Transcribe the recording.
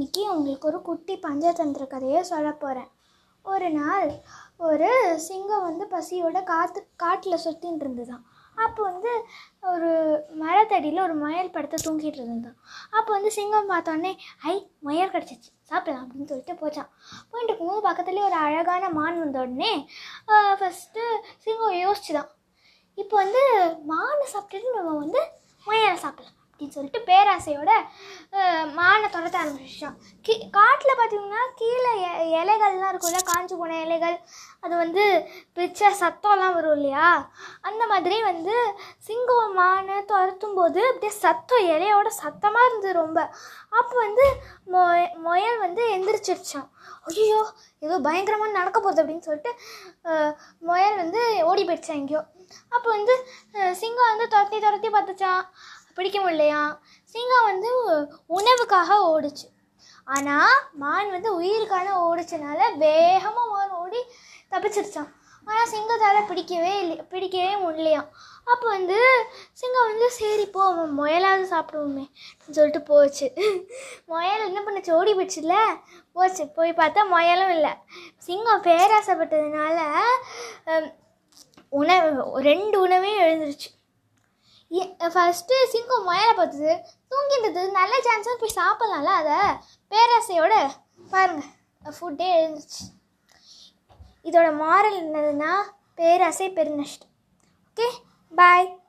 இன்னைக்கு உங்களுக்கு ஒரு குட்டி பஞ்சதந்திர கதையை சொல்ல போகிறேன் ஒரு நாள் ஒரு சிங்கம் வந்து பசியோட காற்று காட்டில் சுற்றின்னு இருந்துதான் அப்போ வந்து ஒரு மரத்தடியில் ஒரு முயல் படுத்து தூங்கிட்டு இருந்ததான் அப்போ வந்து சிங்கம் பார்த்தோன்னே ஐ முயல் கிடச்சிச்சு சாப்பிடலாம் அப்படின்னு சொல்லிட்டு போச்சான் போயிட்டு இருக்கும்போது பக்கத்துலேயே ஒரு அழகான மான் வந்த உடனே ஃபஸ்ட்டு சிங்கம் யோசிச்சுதான் இப்போ வந்து மானை சாப்பிட்டுட்டு நம்ம வந்து முயலை சாப்பிடலாம். அப்படின்னு சொல்லிட்டு பேராசையோட மானை துரத்த ஆரம்பிச்சிட்டான். கீ காட்டில் பார்த்தீங்கன்னா கீழே எ- இலைகள்லாம் இருக்கும்ல காஞ்சு போன இலைகள் அது வந்து பிச்சை சத்தம்லாம் வரும் இல்லையா? அந்த மாதிரி வந்து சிங்கம் மானை துரத்தும் போது அப்படியே சத்தம் இலையோட சத்தமாக இருந்தது ரொம்ப. அப்போ வந்து மொ முயல் வந்து எந்திரிச்சிருச்சான். ஐயோ ஏதோ பயங்கரமாக நடக்க போகுது அப்படின்னு சொல்லிட்டு முயல் வந்து ஓடி போயிடுச்சான் எங்கேயோ. அப்போ வந்து சிங்கம் வந்து துரத்தி துரத்தி பார்த்துச்சான். பிடிக்க இல்லையா சிங்கம் வந்து உணவுக்காக ஓடுச்சு. ஆனால் மான் வந்து உயிருக்கான ஓடிச்சனால வேகமாக மான் ஓடி தப்பிச்சிருச்சான் ஆனால் சிங்கத்தால் பிடிக்கவே இல்லை பிடிக்கவே முடியலையாம். அப்போ வந்து சிங்கம் வந்து சரி போ அவன் முயலாவது சாப்பிடுவோமே அப்படின்னு சொல்லிட்டு போச்சு. முயல் என்ன பண்ணுச்சு? ஓடி போச்சுல போச்சு. போய் பார்த்தா முயலும் இல்லை. சிங்கம் பேராசைப்பட்டதுனால உணவு ரெண்டு உணவையும் எழுந்துருச்சு. ஃபஸ்ட்டு சிங்கம் முயலை பார்த்தது தூங்கிட்டது நல்ல சான்ஸாக போய் சாப்பிட்லாம்ல அதை? பேராசையோட பாருங்கள் ஃபுட்டே எழுந்துச்சு இதோட மாரல் என்னதுன்னா பேராசை பெருநஷ்டம். Okay bye